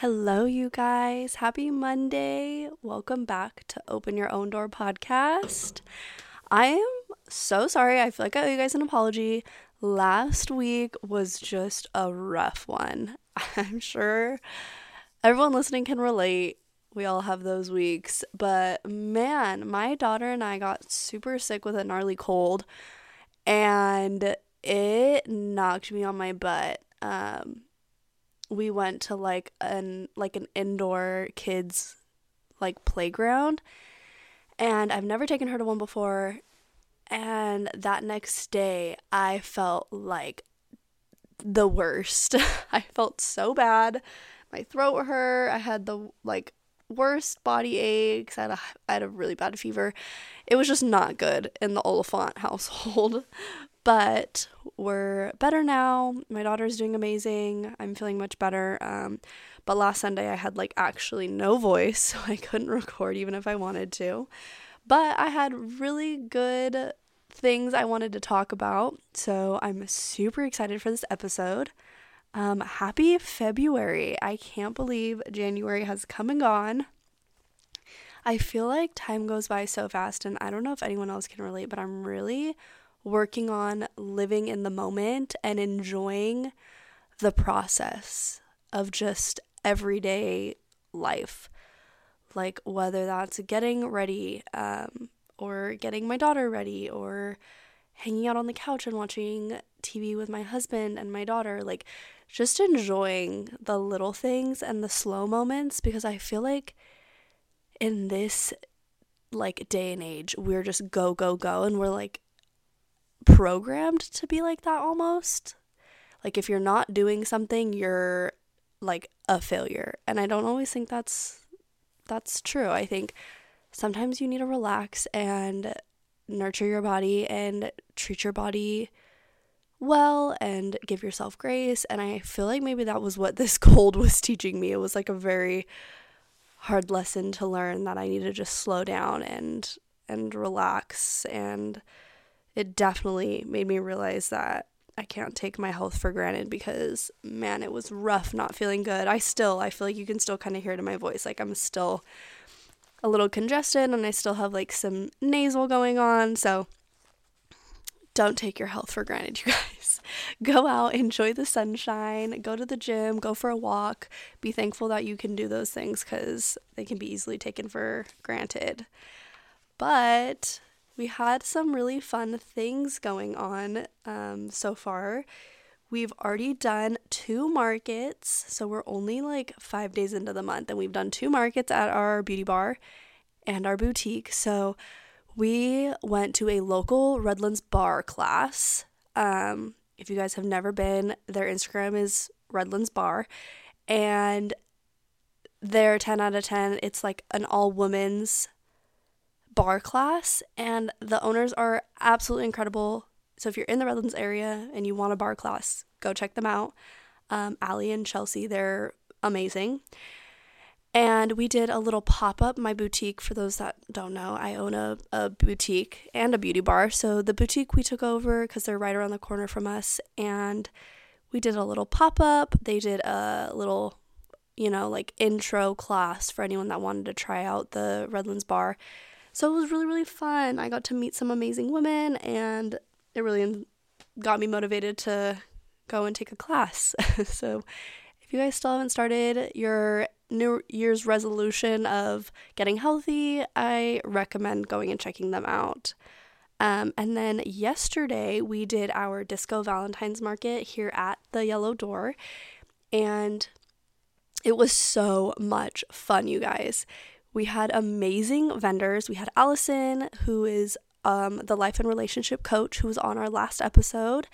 Hello, you guys. Happy Monday. Welcome back to Open Your Own Door podcast. I am so sorry. I feel like I owe you guys an apology. Last week was just a rough one. I'm sure everyone listening can relate. We all have those weeks. But man, my daughter and I got super sick with a gnarly cold and it knocked me on my butt. Um, we went to like an like an indoor kids like playground and I've never taken her to one before and that next day I felt like the worst. I felt so bad. My throat hurt. I had the like worst body aches. I had a, I had a really bad fever. It was just not good in the Oliphant household. But we're better now. My daughter's doing amazing. I'm feeling much better. Um, but last Sunday I had like actually no voice, so I couldn't record even if I wanted to. But I had really good things I wanted to talk about. So I'm super excited for this episode. Um, happy February. I can't believe January has come and gone. I feel like time goes by so fast, and I don't know if anyone else can relate, but I'm really working on living in the moment and enjoying the process of just everyday life. Like whether that's getting ready, um, or getting my daughter ready, or hanging out on the couch and watching TV with my husband and my daughter. Like just enjoying the little things and the slow moments because I feel like in this like day and age, we're just go, go, go. And we're like programmed to be like that almost. Like if you're not doing something, you're like a failure. And I don't always think that's that's true. I think sometimes you need to relax and nurture your body and treat your body well and give yourself grace. And I feel like maybe that was what this cold was teaching me. It was like a very hard lesson to learn that I need to just slow down and and relax and it definitely made me realize that I can't take my health for granted because man, it was rough not feeling good. I still, I feel like you can still kind of hear it in my voice. Like I'm still a little congested and I still have like some nasal going on. So don't take your health for granted, you guys. Go out, enjoy the sunshine, go to the gym, go for a walk. Be thankful that you can do those things because they can be easily taken for granted. But we had some really fun things going on um, so far. We've already done two markets, so we're only like five days into the month, and we've done two markets at our beauty bar and our boutique. So we went to a local Redlands barre class. Um, if you guys have never been, their Instagram is Redlands Bar, and they're 10 out of 10. It's like an all women's barre class, and the owners are absolutely incredible. So if you're in the Redlands area and you want a barre class, go check them out. Um, Allie and Chelsea, they're amazing. And we did a little pop up my boutique. For those that don't know, I own a, a boutique and a beauty bar. So the boutique we took over because they're right around the corner from us. And we did a little pop up. They did a little, you know, like intro class for anyone that wanted to try out the Redlands bar. So it was really, really fun. I got to meet some amazing women and it really got me motivated to go and take a class. so if you guys still haven't started your New Year's resolution of getting healthy, I recommend going and checking them out. Um, and then yesterday we did our Disco Valentine's Market here at the Yellow Door, and it was so much fun, you guys. We had amazing vendors. We had Allison, who is um, the life and relationship coach, who was on our last episode,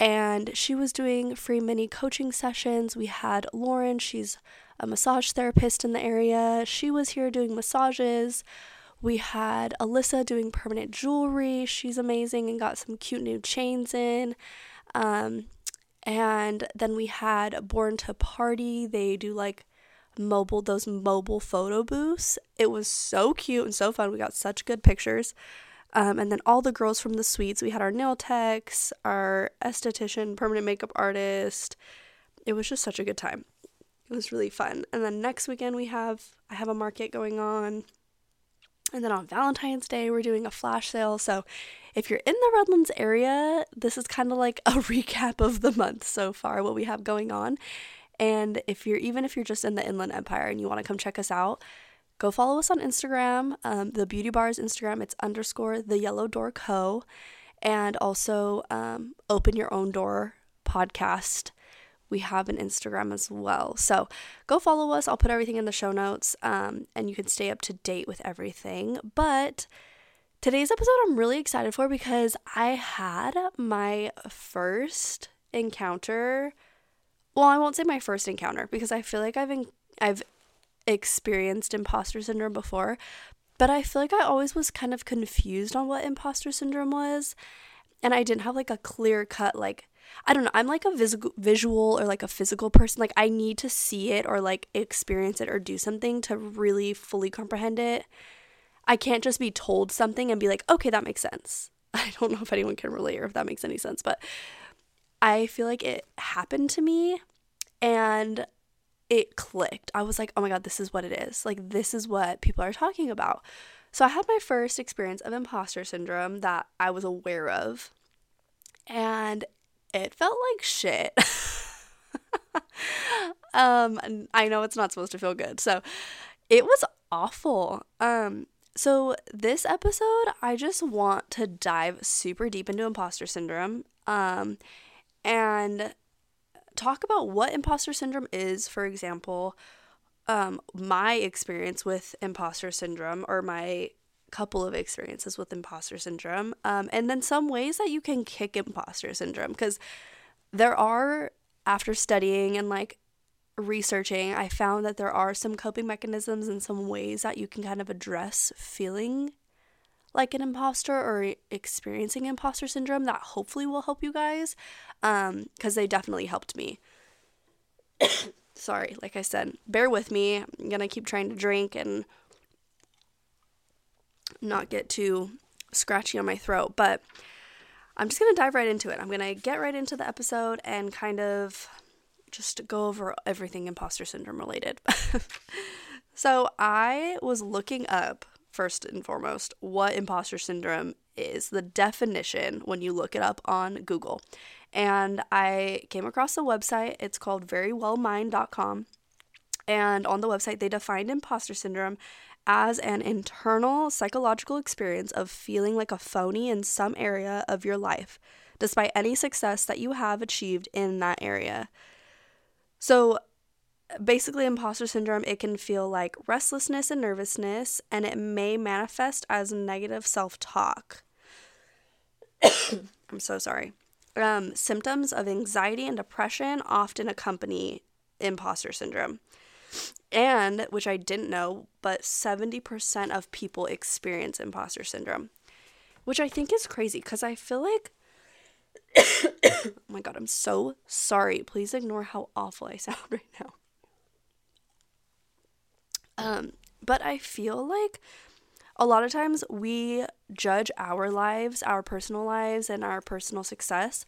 and she was doing free mini coaching sessions. We had Lauren, she's a massage therapist in the area. She was here doing massages. We had Alyssa doing permanent jewelry. She's amazing and got some cute new chains in. Um, and then we had Born to Party. They do like mobile those mobile photo booths. It was so cute and so fun. We got such good pictures. Um, and then all the girls from the suites. We had our nail techs, our esthetician, permanent makeup artist. It was just such a good time. it was really fun. And then next weekend we have I have a market going on. And then on Valentine's Day we're doing a flash sale. So if you're in the Redlands area, this is kind of like a recap of the month so far what we have going on. And if you're even if you're just in the Inland Empire and you want to come check us out, go follow us on Instagram. Um, the Beauty Bar's Instagram, it's underscore the Yellow Door Co. And also um, Open Your Own Door podcast we have an Instagram as well. So go follow us. I'll put everything in the show notes um, and you can stay up to date with everything. But today's episode I'm really excited for because I had my first encounter. Well, I won't say my first encounter because I feel like I've in, I've experienced imposter syndrome before, but I feel like I always was kind of confused on what imposter syndrome was, and I didn't have like a clear cut like I don't know. I'm like a visual visual or like a physical person. Like I need to see it or like experience it or do something to really fully comprehend it. I can't just be told something and be like, "Okay, that makes sense." I don't know if anyone can relate or if that makes any sense, but I feel like it happened to me and it clicked. I was like, "Oh my god, this is what it is. Like this is what people are talking about." So I had my first experience of imposter syndrome that I was aware of. And it felt like shit. um I know it's not supposed to feel good. So it was awful. Um so this episode I just want to dive super deep into imposter syndrome um and talk about what imposter syndrome is, for example, um my experience with imposter syndrome or my couple of experiences with imposter syndrome, um, and then some ways that you can kick imposter syndrome because there are, after studying and like researching, I found that there are some coping mechanisms and some ways that you can kind of address feeling like an imposter or experiencing imposter syndrome that hopefully will help you guys because um, they definitely helped me. Sorry, like I said, bear with me. I'm gonna keep trying to drink and not get too scratchy on my throat. But I'm just going to dive right into it. I'm going to get right into the episode and kind of just go over everything imposter syndrome related. so, I was looking up first and foremost what imposter syndrome is, the definition when you look it up on Google. And I came across a website, it's called verywellmind.com. And on the website, they defined imposter syndrome as an internal psychological experience of feeling like a phony in some area of your life, despite any success that you have achieved in that area. So, basically, imposter syndrome, it can feel like restlessness and nervousness, and it may manifest as negative self talk. I'm so sorry. Um, symptoms of anxiety and depression often accompany imposter syndrome. And, which I didn't know, but 70% of people experience imposter syndrome, which I think is crazy because I feel like, oh my God, I'm so sorry. Please ignore how awful I sound right now. Um, but I feel like a lot of times we judge our lives, our personal lives, and our personal success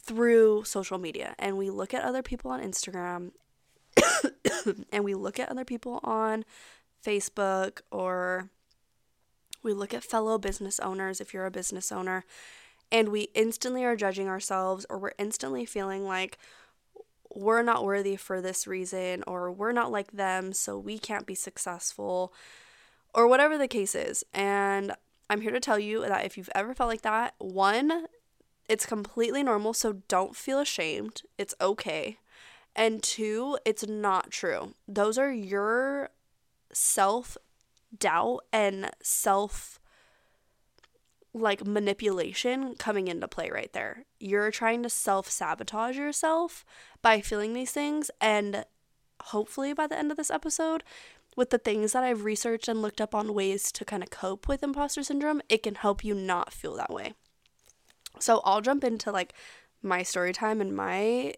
through social media. And we look at other people on Instagram and we look at other people on Facebook or we look at fellow business owners if you're a business owner and we instantly are judging ourselves or we're instantly feeling like we're not worthy for this reason or we're not like them so we can't be successful or whatever the case is. And I'm here to tell you that if you've ever felt like that, one, it's completely normal, so don't feel ashamed. It's okay. And two, it's not true. Those are your self doubt and self like manipulation coming into play right there. You're trying to self sabotage yourself by feeling these things. And hopefully, by the end of this episode, with the things that I've researched and looked up on ways to kind of cope with imposter syndrome, it can help you not feel that way. So, I'll jump into like my story time and my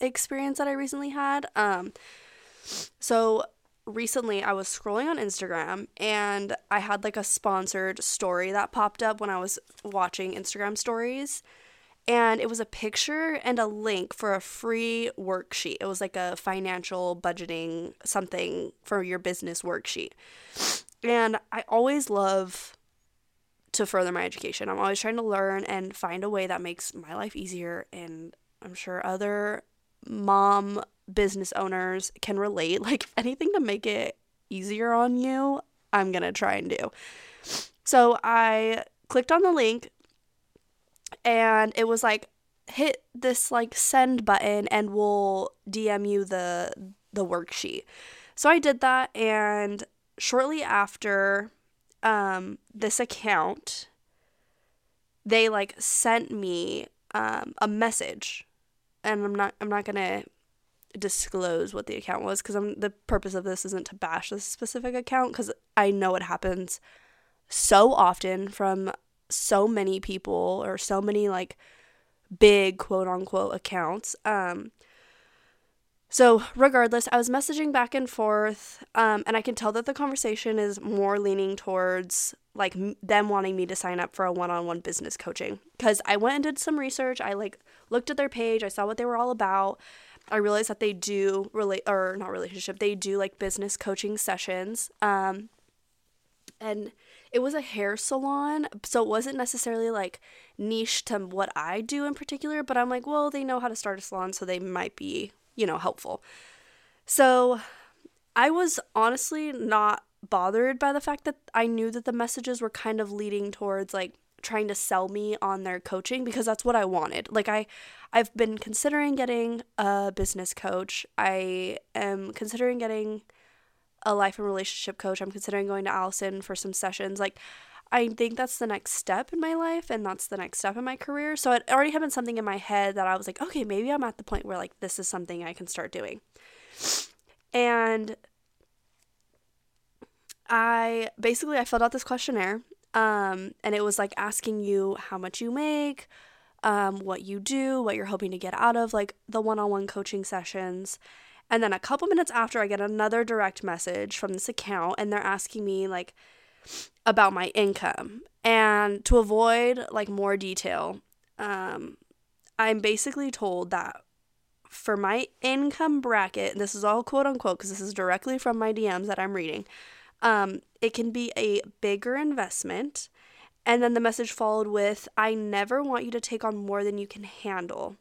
experience that I recently had. Um, so recently I was scrolling on Instagram and I had like a sponsored story that popped up when I was watching Instagram stories. and it was a picture and a link for a free worksheet. It was like a financial budgeting something for your business worksheet. And I always love to further my education. I'm always trying to learn and find a way that makes my life easier and I'm sure other mom business owners can relate. Like anything to make it easier on you, I'm going to try and do. So I clicked on the link and it was like hit this like send button and we'll DM you the the worksheet. So I did that and shortly after um this account they like sent me um a message and I'm not I'm not going to disclose what the account was because I'm the purpose of this isn't to bash this specific account because I know it happens so often from so many people or so many like big quote unquote accounts. Um, so, regardless, I was messaging back and forth, um, and I can tell that the conversation is more leaning towards like them wanting me to sign up for a one on one business coaching. Because I went and did some research. I like looked at their page, I saw what they were all about. I realized that they do relate or not relationship, they do like business coaching sessions. Um, and it was a hair salon, so it wasn't necessarily like niche to what I do in particular, but I'm like, well, they know how to start a salon, so they might be, you know, helpful. So I was honestly not bothered by the fact that I knew that the messages were kind of leading towards like trying to sell me on their coaching because that's what I wanted. Like I I've been considering getting a business coach. I am considering getting a life and relationship coach. I'm considering going to Allison for some sessions. Like, I think that's the next step in my life and that's the next step in my career. So it already had been something in my head that I was like, okay, maybe I'm at the point where like this is something I can start doing. And I basically I filled out this questionnaire um, and it was like asking you how much you make, um, what you do, what you're hoping to get out of like the one-on-one coaching sessions. And then a couple minutes after, I get another direct message from this account, and they're asking me, like, about my income. And to avoid, like, more detail, um, I'm basically told that for my income bracket, this is all quote unquote, because this is directly from my DMs that I'm reading, um, it can be a bigger investment. And then the message followed with, I never want you to take on more than you can handle.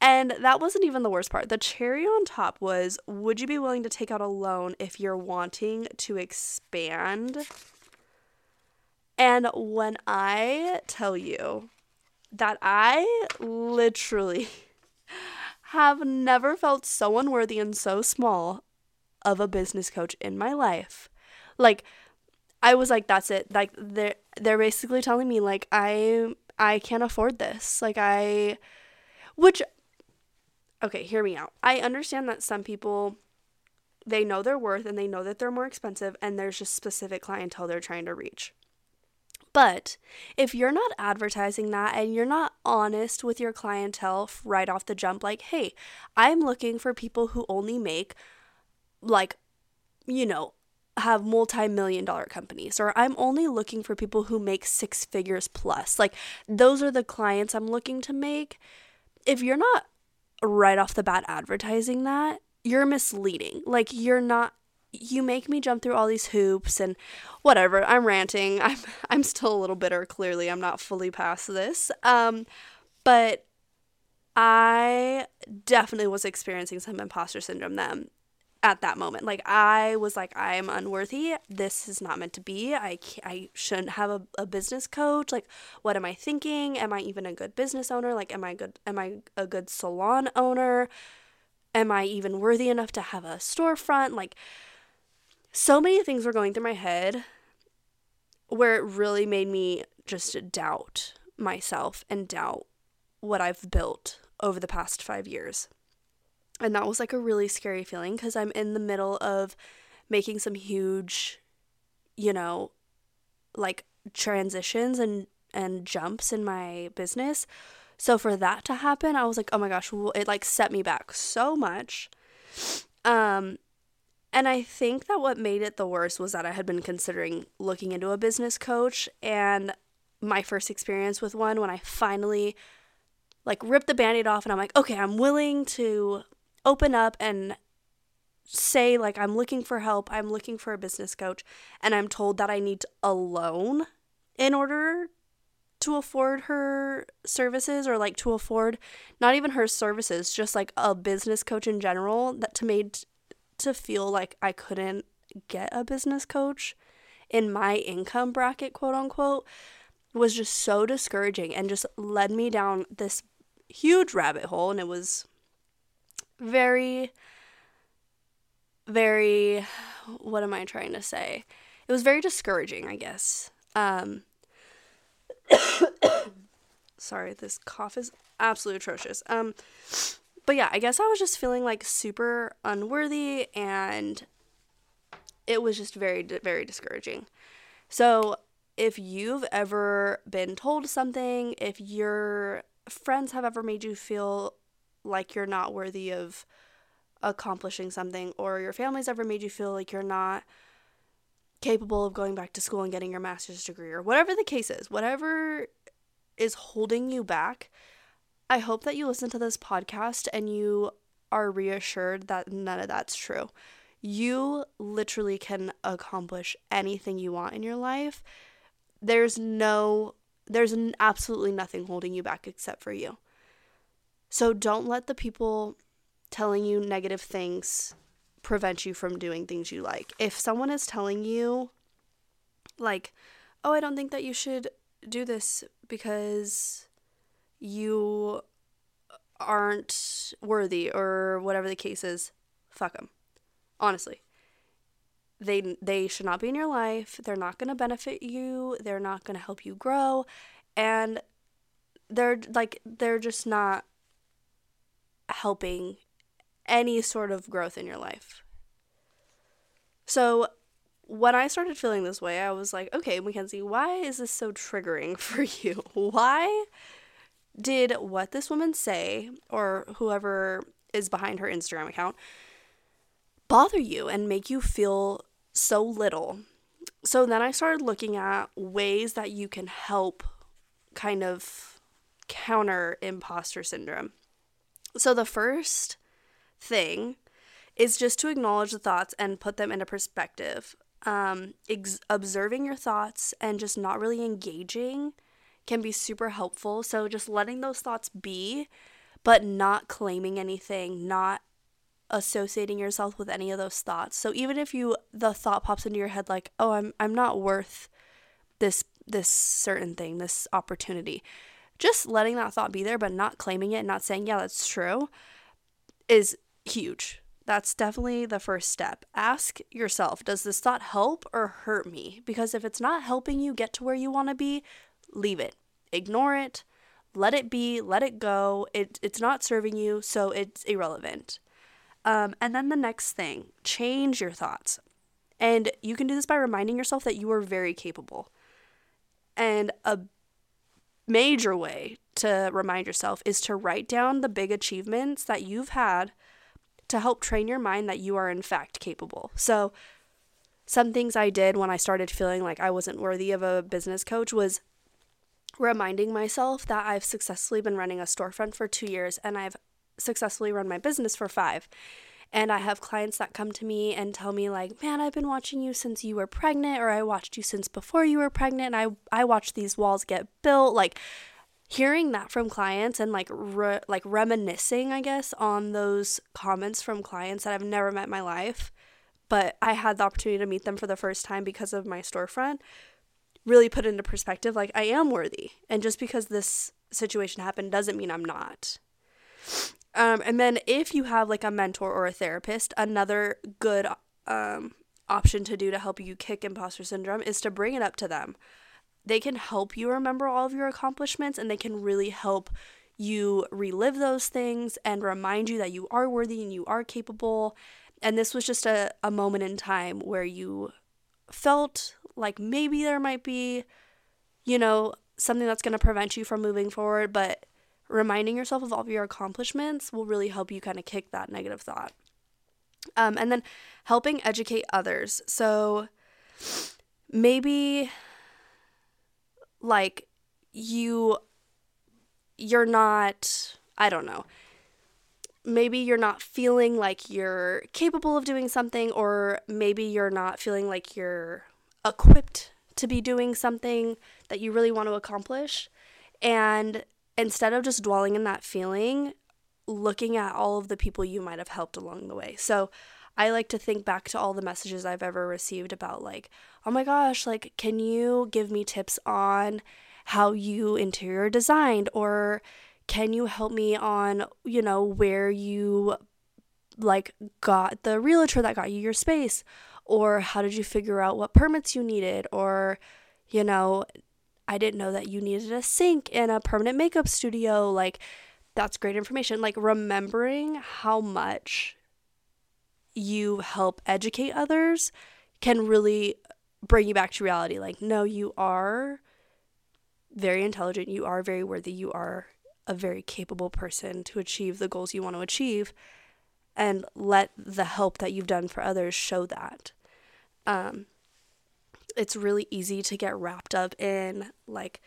And that wasn't even the worst part. The cherry on top was would you be willing to take out a loan if you're wanting to expand? And when I tell you that I literally have never felt so unworthy and so small of a business coach in my life. Like I was like that's it. Like they're they're basically telling me like I I can't afford this. Like I which okay, hear me out. I understand that some people they know their worth and they know that they're more expensive and there's just specific clientele they're trying to reach. But if you're not advertising that and you're not honest with your clientele right off the jump, like, hey, I'm looking for people who only make, like, you know, have multi million dollar companies, or I'm only looking for people who make six figures plus. Like, those are the clients I'm looking to make. If you're not right off the bat advertising that, you're misleading. Like you're not you make me jump through all these hoops and whatever. I'm ranting. I'm I'm still a little bitter clearly. I'm not fully past this. Um but I definitely was experiencing some imposter syndrome then at that moment. Like I was like, I am unworthy. This is not meant to be. I I shouldn't have a, a business coach. Like, what am I thinking? Am I even a good business owner? Like, am I good? Am I a good salon owner? Am I even worthy enough to have a storefront? Like, so many things were going through my head, where it really made me just doubt myself and doubt what I've built over the past five years. And that was like a really scary feeling because I'm in the middle of making some huge, you know, like transitions and and jumps in my business. So for that to happen, I was like, "Oh my gosh, it like set me back so much." Um and I think that what made it the worst was that I had been considering looking into a business coach and my first experience with one when I finally like rip the band-aid off and I'm like, okay, I'm willing to open up and say like I'm looking for help, I'm looking for a business coach, and I'm told that I need a loan in order to afford her services or like to afford not even her services, just like a business coach in general that to made to feel like I couldn't get a business coach in my income bracket, quote unquote, was just so discouraging and just led me down this huge rabbit hole. And it was very, very, what am I trying to say? It was very discouraging, I guess. Um, sorry, this cough is absolutely atrocious. Um, but yeah, I guess I was just feeling like super unworthy and it was just very, very discouraging. So, if you've ever been told something, if your friends have ever made you feel like you're not worthy of accomplishing something, or your family's ever made you feel like you're not capable of going back to school and getting your master's degree, or whatever the case is, whatever is holding you back, I hope that you listen to this podcast and you are reassured that none of that's true you literally can accomplish anything you want in your life. There's no, there's absolutely nothing holding you back except for you. So don't let the people telling you negative things prevent you from doing things you like. If someone is telling you, like, oh, I don't think that you should do this because you aren't worthy or whatever the case is, fuck them. Honestly. They they should not be in your life. They're not going to benefit you. They're not going to help you grow and they're like they're just not helping any sort of growth in your life. So when I started feeling this way, I was like, okay, Mackenzye, why is this so triggering for you? Why did what this woman say, or whoever is behind her Instagram account, bother you and make you feel so little. So then I started looking at ways that you can help kind of counter imposter syndrome. So the first thing is just to acknowledge the thoughts and put them into perspective. Um, ex- observing your thoughts and just not really engaging can be super helpful. So just letting those thoughts be, but not claiming anything, not associating yourself with any of those thoughts. So even if you the thought pops into your head like, "Oh, I'm I'm not worth this this certain thing, this opportunity." Just letting that thought be there but not claiming it, not saying, "Yeah, that's true." is huge. That's definitely the first step. Ask yourself, does this thought help or hurt me? Because if it's not helping you get to where you want to be, leave it. Ignore it. Let it be, let it go. It, it's not serving you, so it's irrelevant. Um, and then the next thing, change your thoughts. And you can do this by reminding yourself that you are very capable. And a major way to remind yourself is to write down the big achievements that you've had to help train your mind that you are in fact capable. So, some things I did when I started feeling like I wasn't worthy of a business coach was reminding myself that I've successfully been running a storefront for two years and I've successfully run my business for five. And I have clients that come to me and tell me, like, man, I've been watching you since you were pregnant, or I watched you since before you were pregnant. And I, I watched these walls get built. Like, hearing that from clients and like re- like reminiscing, I guess, on those comments from clients that I've never met in my life, but I had the opportunity to meet them for the first time because of my storefront, really put into perspective like I am worthy. And just because this situation happened doesn't mean I'm not. Um, and then if you have like a mentor or a therapist, another good um, option to do to help you kick imposter syndrome is to bring it up to them. They can help you remember all of your accomplishments and they can really help you relive those things and remind you that you are worthy and you are capable. And this was just a, a moment in time where you felt like maybe there might be, you know, something that's going to prevent you from moving forward, but reminding yourself of all of your accomplishments will really help you kind of kick that negative thought. Um, and then helping educate others. So maybe like you you're not, I don't know, maybe you're not feeling like you're capable of doing something, or maybe you're not feeling like you're equipped to be doing something that you really want to accomplish. And instead of just dwelling in that feeling, looking at all of the people you might have helped along the way. So I like to think back to all the messages I've ever received about, like, oh my gosh, like, can you give me tips on how you interior designed? Or can you help me on, you know, where you like got the realtor that got you your space? Or how did you figure out what permits you needed? Or, you know, I didn't know that you needed a sink in a permanent makeup studio. Like, that's great information. Like, remembering how much you help educate others can really bring you back to reality. Like, no, you are very intelligent. You are very worthy. You are a very capable person to achieve the goals you want to achieve. And let the help that you've done for others show that. Um, it's really easy to get wrapped up in like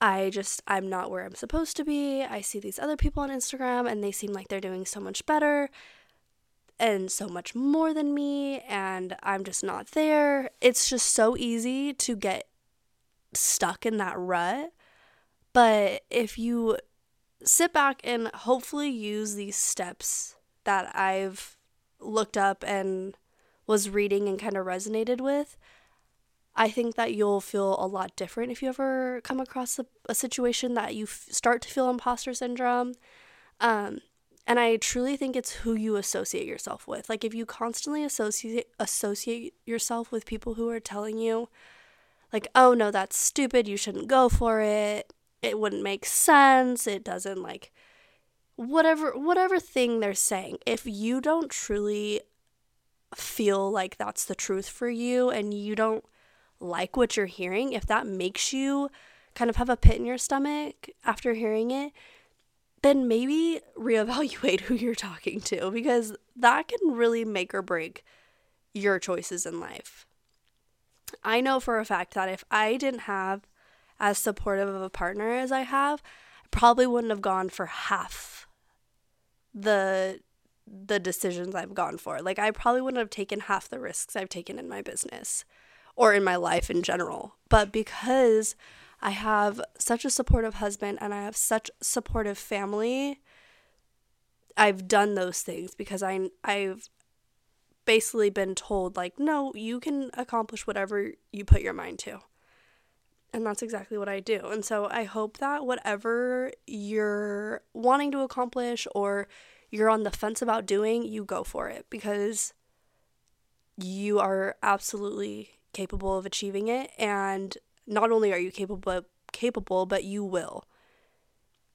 I just I'm not where I'm supposed to be. I see these other people on Instagram and they seem like they're doing so much better and so much more than me and I'm just not there. It's just so easy to get stuck in that rut. But if you sit back and hopefully use these steps that I've looked up and was reading and kind of resonated with, I think that you'll feel a lot different if you ever come across a, a situation that you f- start to feel imposter syndrome. Um, and I truly think it's who you associate yourself with. Like if you constantly associate associate yourself with people who are telling you like, "Oh no, that's stupid. You shouldn't go for it. It wouldn't make sense. It doesn't like whatever whatever thing they're saying. If you don't truly feel like that's the truth for you and you don't like what you're hearing, if that makes you kind of have a pit in your stomach after hearing it, then maybe reevaluate who you're talking to because that can really make or break your choices in life. I know for a fact that if I didn't have as supportive of a partner as I have, I probably wouldn't have gone for half the the decisions I've gone for. Like I probably wouldn't have taken half the risks I've taken in my business or in my life in general. But because I have such a supportive husband and I have such supportive family. I've done those things because I I've basically been told like no, you can accomplish whatever you put your mind to. And that's exactly what I do. And so I hope that whatever you're wanting to accomplish or you're on the fence about doing, you go for it because you are absolutely capable of achieving it and not only are you capable capable, but you will.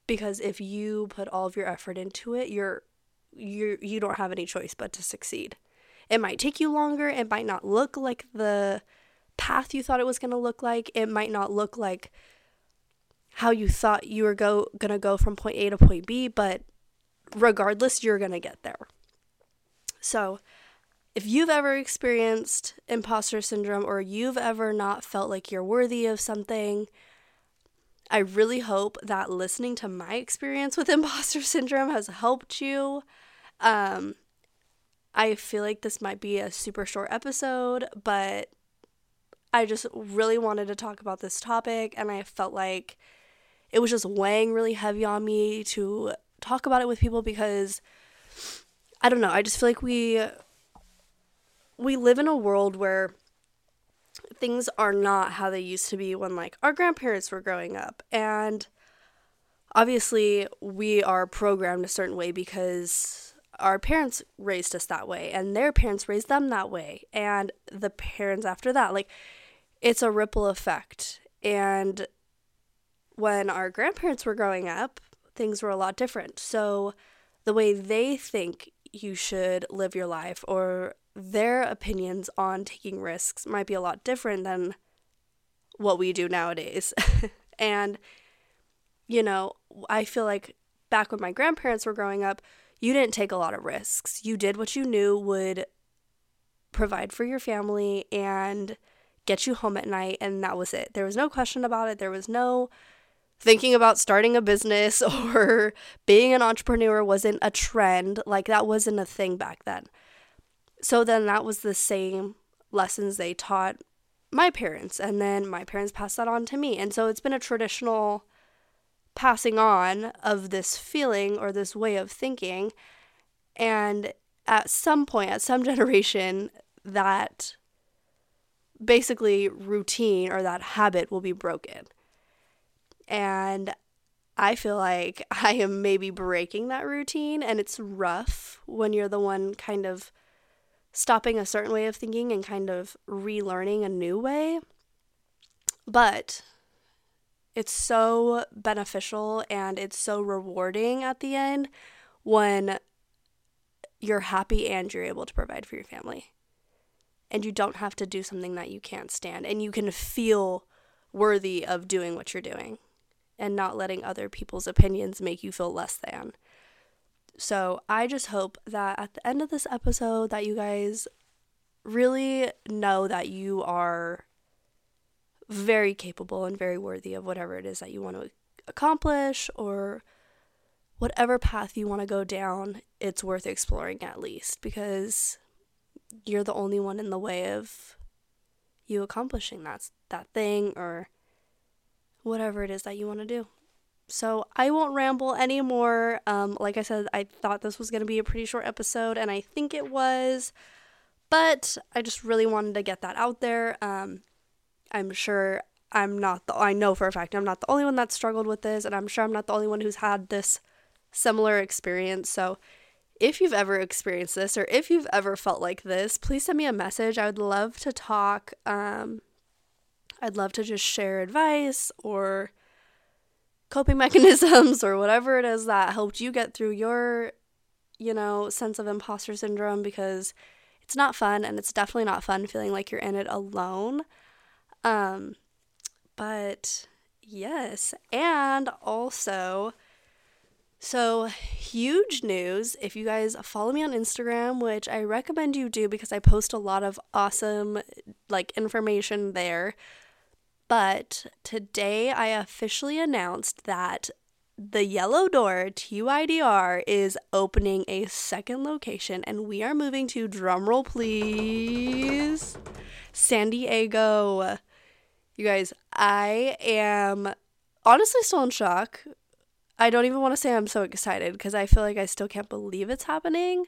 Because if you put all of your effort into it, you're you you don't have any choice but to succeed. It might take you longer, it might not look like the path you thought it was going to look like. It might not look like how you thought you were go going to go from point A to point B, but regardless, you're going to get there. So, if you've ever experienced imposter syndrome or you've ever not felt like you're worthy of something, I really hope that listening to my experience with imposter syndrome has helped you. Um, I feel like this might be a super short episode, but I just really wanted to talk about this topic, and I felt like it was just weighing really heavy on me to talk about it with people because I don't know, I just feel like we we live in a world where things are not how they used to be when like our grandparents were growing up. And obviously we are programmed a certain way because our parents raised us that way and their parents raised them that way and the parents after that. Like it's a ripple effect. And when our grandparents were growing up things were a lot different so the way they think you should live your life or their opinions on taking risks might be a lot different than what we do nowadays. and, you know, I feel like back when my grandparents were growing up, you didn't take a lot of risks. You did what you knew would provide for your family and get you home at night, and that was it. There was no question about it. There was no thinking about starting a business or being an entrepreneur wasn't a trend. Like that wasn't a thing back then. So then that was the same lessons they taught my parents. And then my parents passed that on to me. And so it's been a traditional passing on of this feeling or this way of thinking. And at some point, at some generation, that basically routine or that habit will be broken. And I feel like I am maybe breaking that routine, and it's rough when you're the one kind of stopping a certain way of thinking and kind of relearning a new way. But it's so beneficial and it's so rewarding at the end when you're happy and you're able to provide for your family. And you don't have to do something that you can't stand and you can feel worthy of doing what you're doing and not letting other people's opinions make you feel less than. So, I just hope that at the end of this episode that you guys really know that you are very capable and very worthy of whatever it is that you want to accomplish or whatever path you want to go down, it's worth exploring at least because you're the only one in the way of you accomplishing that that thing or whatever it is that you want to do. So I won't ramble anymore. Um, like I said, I thought this was going to be a pretty short episode, and I think it was, but I just really wanted to get that out there. Um, I'm sure I'm not the, I know for a fact I'm not the only one that struggled with this, and I'm sure I'm not the only one who's had this similar experience. So if you've ever experienced this or if you've ever felt like this, please send me a message. I would love to talk. Um, I'd love to just share advice or coping mechanisms or whatever it is that helped you get through your, you know, sense of imposter syndrome because it's not fun and it's definitely not fun feeling like you're in it alone. Um, but yes, and also, so huge news. If you guys follow me on Instagram, which I recommend you do because I post a lot of awesome like information there. But today I officially announced that the Yellow Door TYDR is opening a second location and we are moving to drumroll please San Diego. You guys, I am honestly still in shock. I don't even want to say I'm so excited because I feel like I still can't believe it's happening.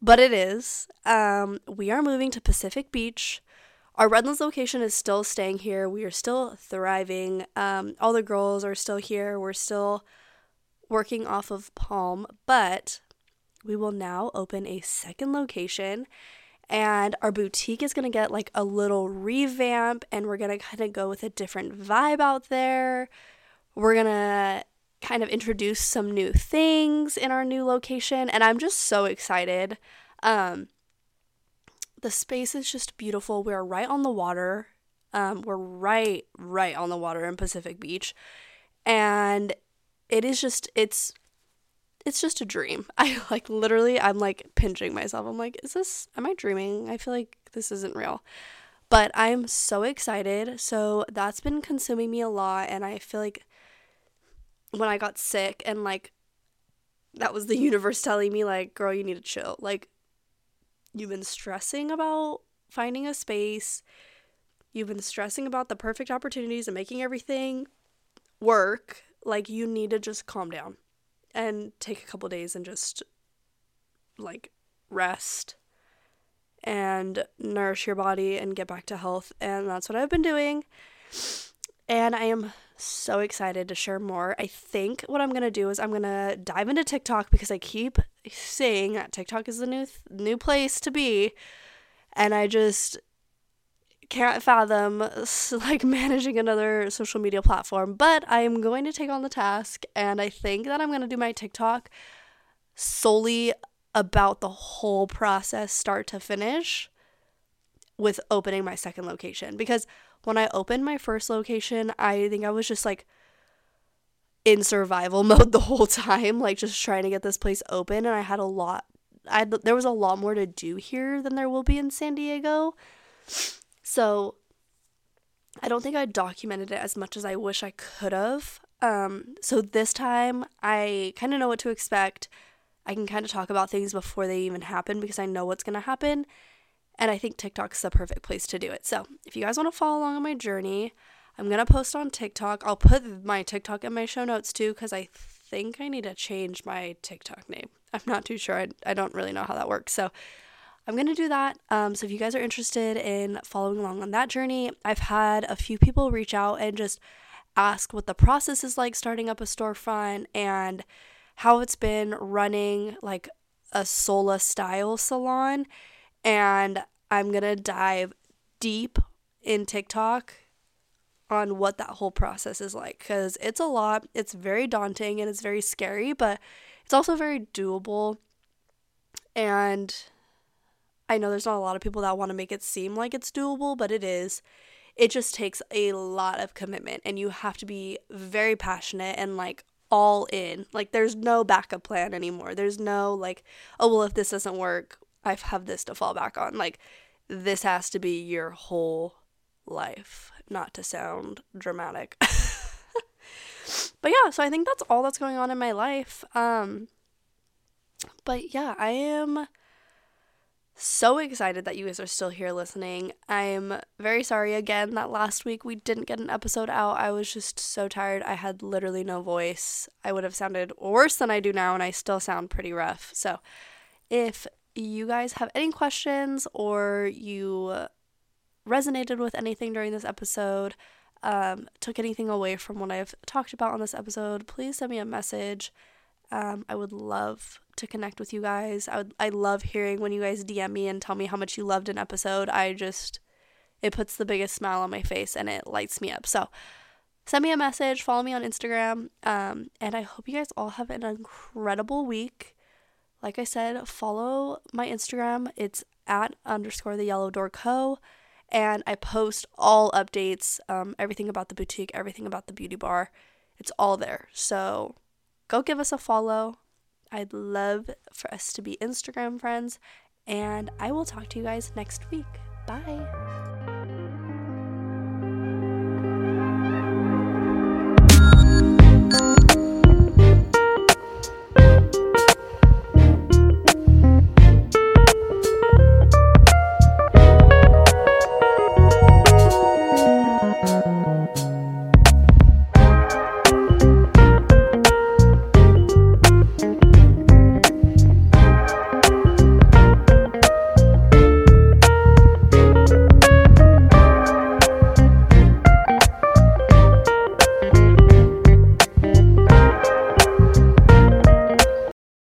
But it is. Um, we are moving to Pacific Beach. Our Redlands location is still staying here. We are still thriving. Um, all the girls are still here. We're still working off of Palm, but we will now open a second location and our boutique is going to get like a little revamp and we're going to kind of go with a different vibe out there. We're going to kind of introduce some new things in our new location and I'm just so excited. Um the space is just beautiful. We're right on the water. Um we're right right on the water in Pacific Beach. And it is just it's it's just a dream. I like literally I'm like pinching myself. I'm like, is this am I dreaming? I feel like this isn't real. But I'm so excited. So that's been consuming me a lot and I feel like when I got sick and like that was the universe telling me like, girl, you need to chill. Like you've been stressing about finding a space. You've been stressing about the perfect opportunities and making everything work. Like you need to just calm down and take a couple days and just like rest and nourish your body and get back to health. And that's what I've been doing. And I am so excited to share more. I think what I'm going to do is I'm going to dive into TikTok because I keep saying that TikTok is the new th- new place to be. And I just can't fathom like managing another social media platform, but I am going to take on the task and I think that I'm going to do my TikTok solely about the whole process start to finish with opening my second location because when I opened my first location, I think I was just like in survival mode the whole time, like just trying to get this place open and I had a lot I there was a lot more to do here than there will be in San Diego. So I don't think I documented it as much as I wish I could have. Um, so this time I kind of know what to expect. I can kind of talk about things before they even happen because I know what's going to happen. And I think TikTok's the perfect place to do it. So if you guys want to follow along on my journey, I'm going to post on TikTok. I'll put my TikTok in my show notes too because I think I need to change my TikTok name. I'm not too sure. I, I don't really know how that works. So I'm going to do that. Um, so if you guys are interested in following along on that journey, I've had a few people reach out and just ask what the process is like starting up a storefront and how it's been running like a Sola style salon. And I'm going to dive deep in TikTok on what that whole process is like because it's a lot. It's very daunting and it's very scary, but it's also very doable. And I know there's not a lot of people that want to make it seem like it's doable, but it is. It just takes a lot of commitment and you have to be very passionate and like all in. Like there's no backup plan anymore. There's no like, oh well if this doesn't work, I have this to fall back on. Like this has to be your whole life, not to sound dramatic. but yeah, so I think that's all that's going on in my life. Um but yeah, I am so excited that you guys are still here listening. I'm very sorry again that last week we didn't get an episode out. I was just so tired. I had literally no voice. I would have sounded worse than I do now, and I still sound pretty rough. So, if you guys have any questions or you resonated with anything during this episode, um, took anything away from what I've talked about on this episode, please send me a message. Um, I would love to connect with you guys. I would I love hearing when you guys DM me and tell me how much you loved an episode. I just it puts the biggest smile on my face and it lights me up. So send me a message, follow me on Instagram, um, and I hope you guys all have an incredible week. Like I said, follow my Instagram. It's at underscore the yellow door co and I post all updates, um, everything about the boutique, everything about the beauty bar. It's all there. So go give us a follow. I'd love for us to be Instagram friends, and I will talk to you guys next week. Bye.